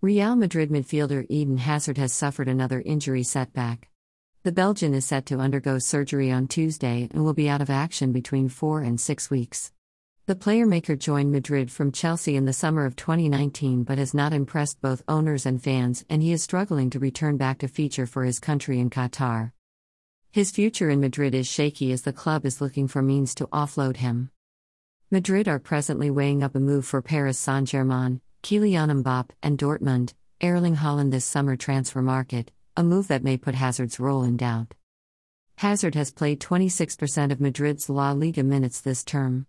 Real Madrid midfielder Eden Hazard has suffered another injury setback. The Belgian is set to undergo surgery on Tuesday and will be out of action between four and six weeks. The player maker joined Madrid from Chelsea in the summer of 2019 but has not impressed both owners and fans, and he is struggling to return back to feature for his country in Qatar. His future in Madrid is shaky as the club is looking for means to offload him. Madrid are presently weighing up a move for Paris Saint Germain, Kylian Mbappe, and Dortmund, Erling Haaland this summer transfer market, a move that may put Hazard's role in doubt. Hazard has played 26% of Madrid's La Liga minutes this term.